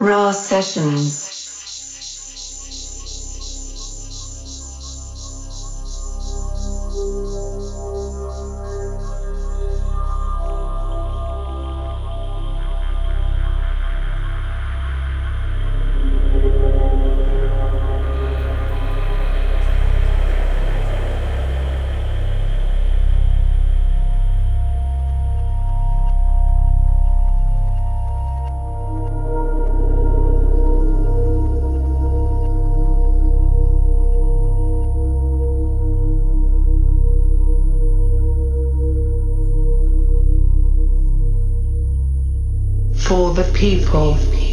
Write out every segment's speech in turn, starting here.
Raw Sessions. People.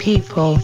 People.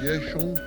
Association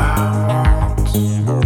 I want.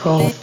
People.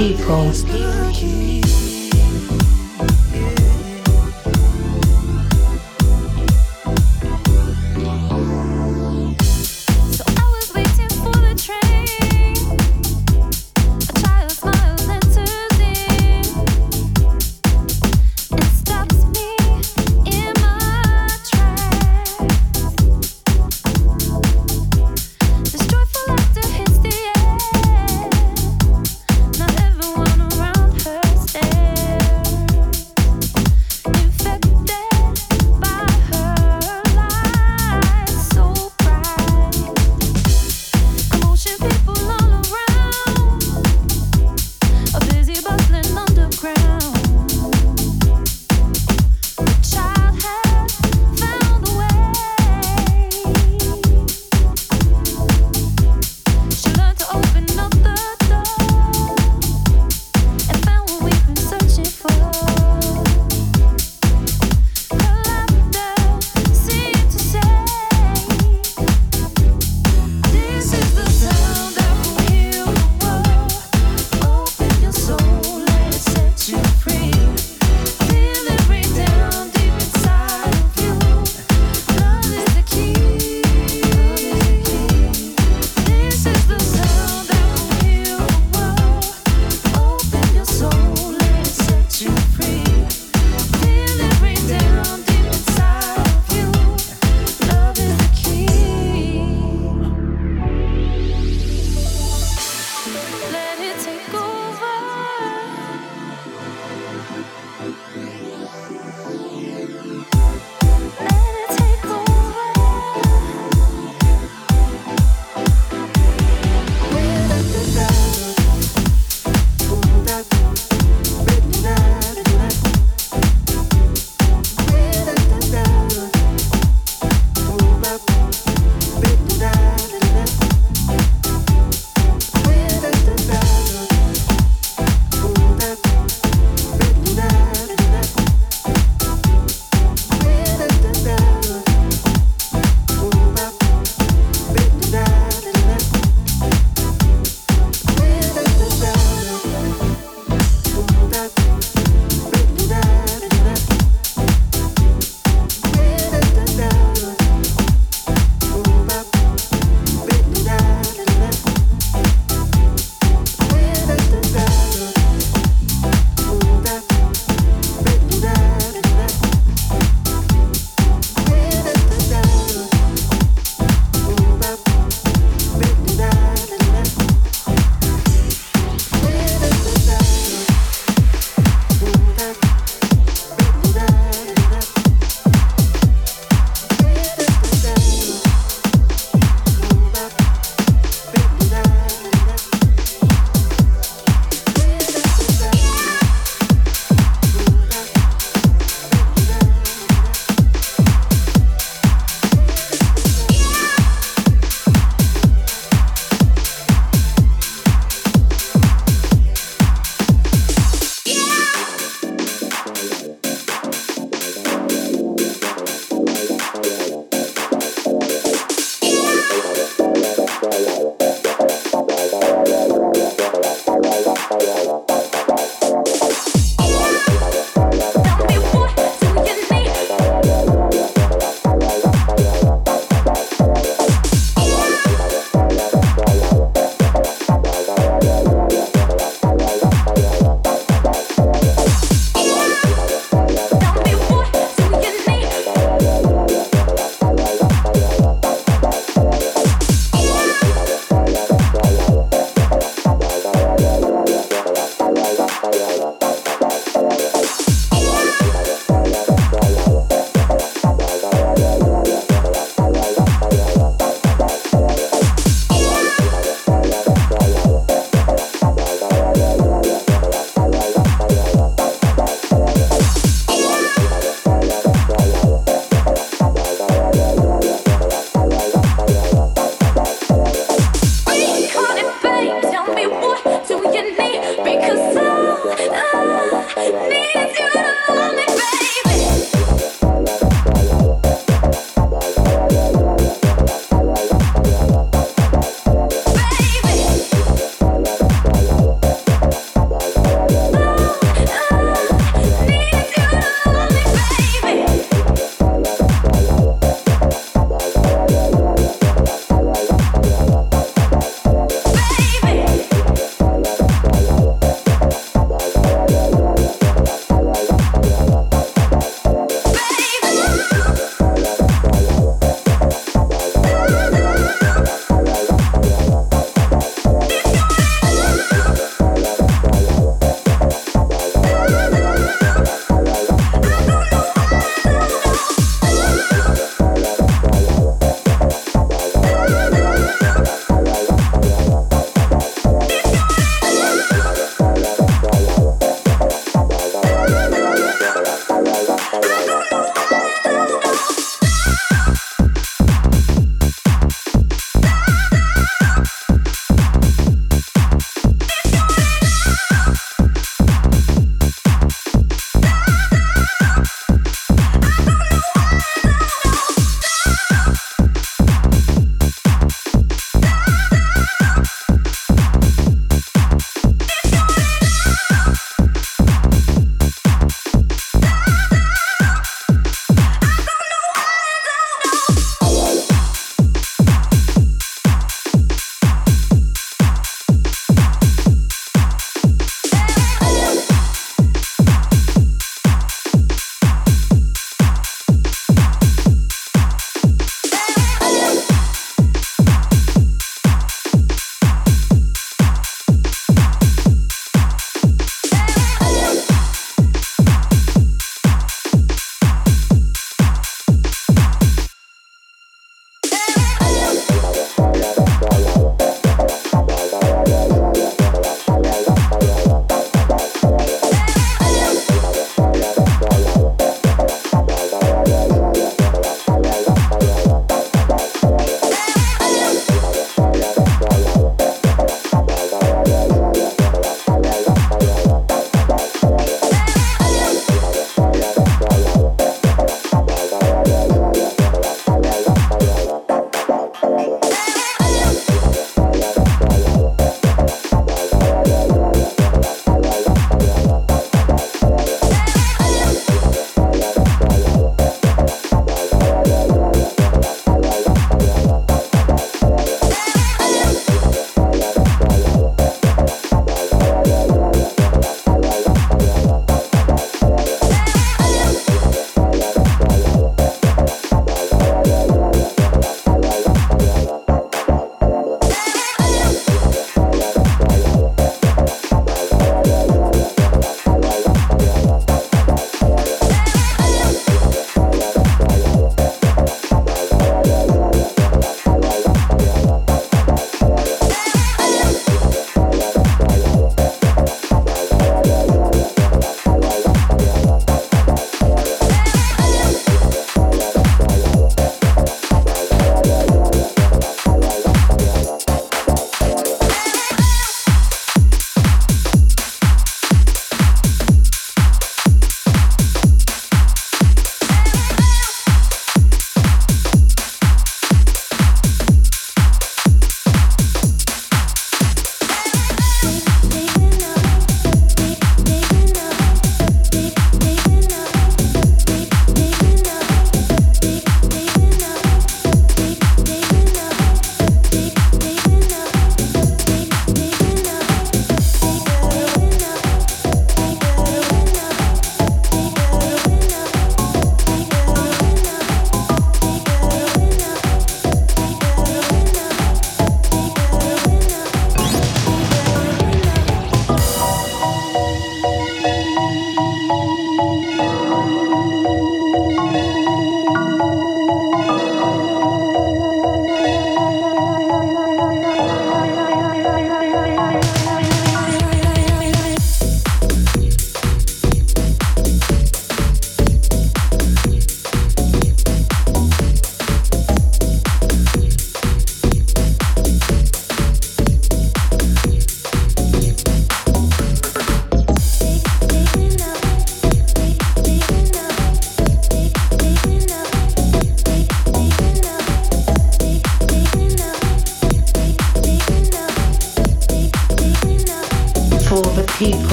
People.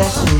Sessions.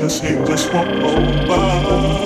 just hit just one more time.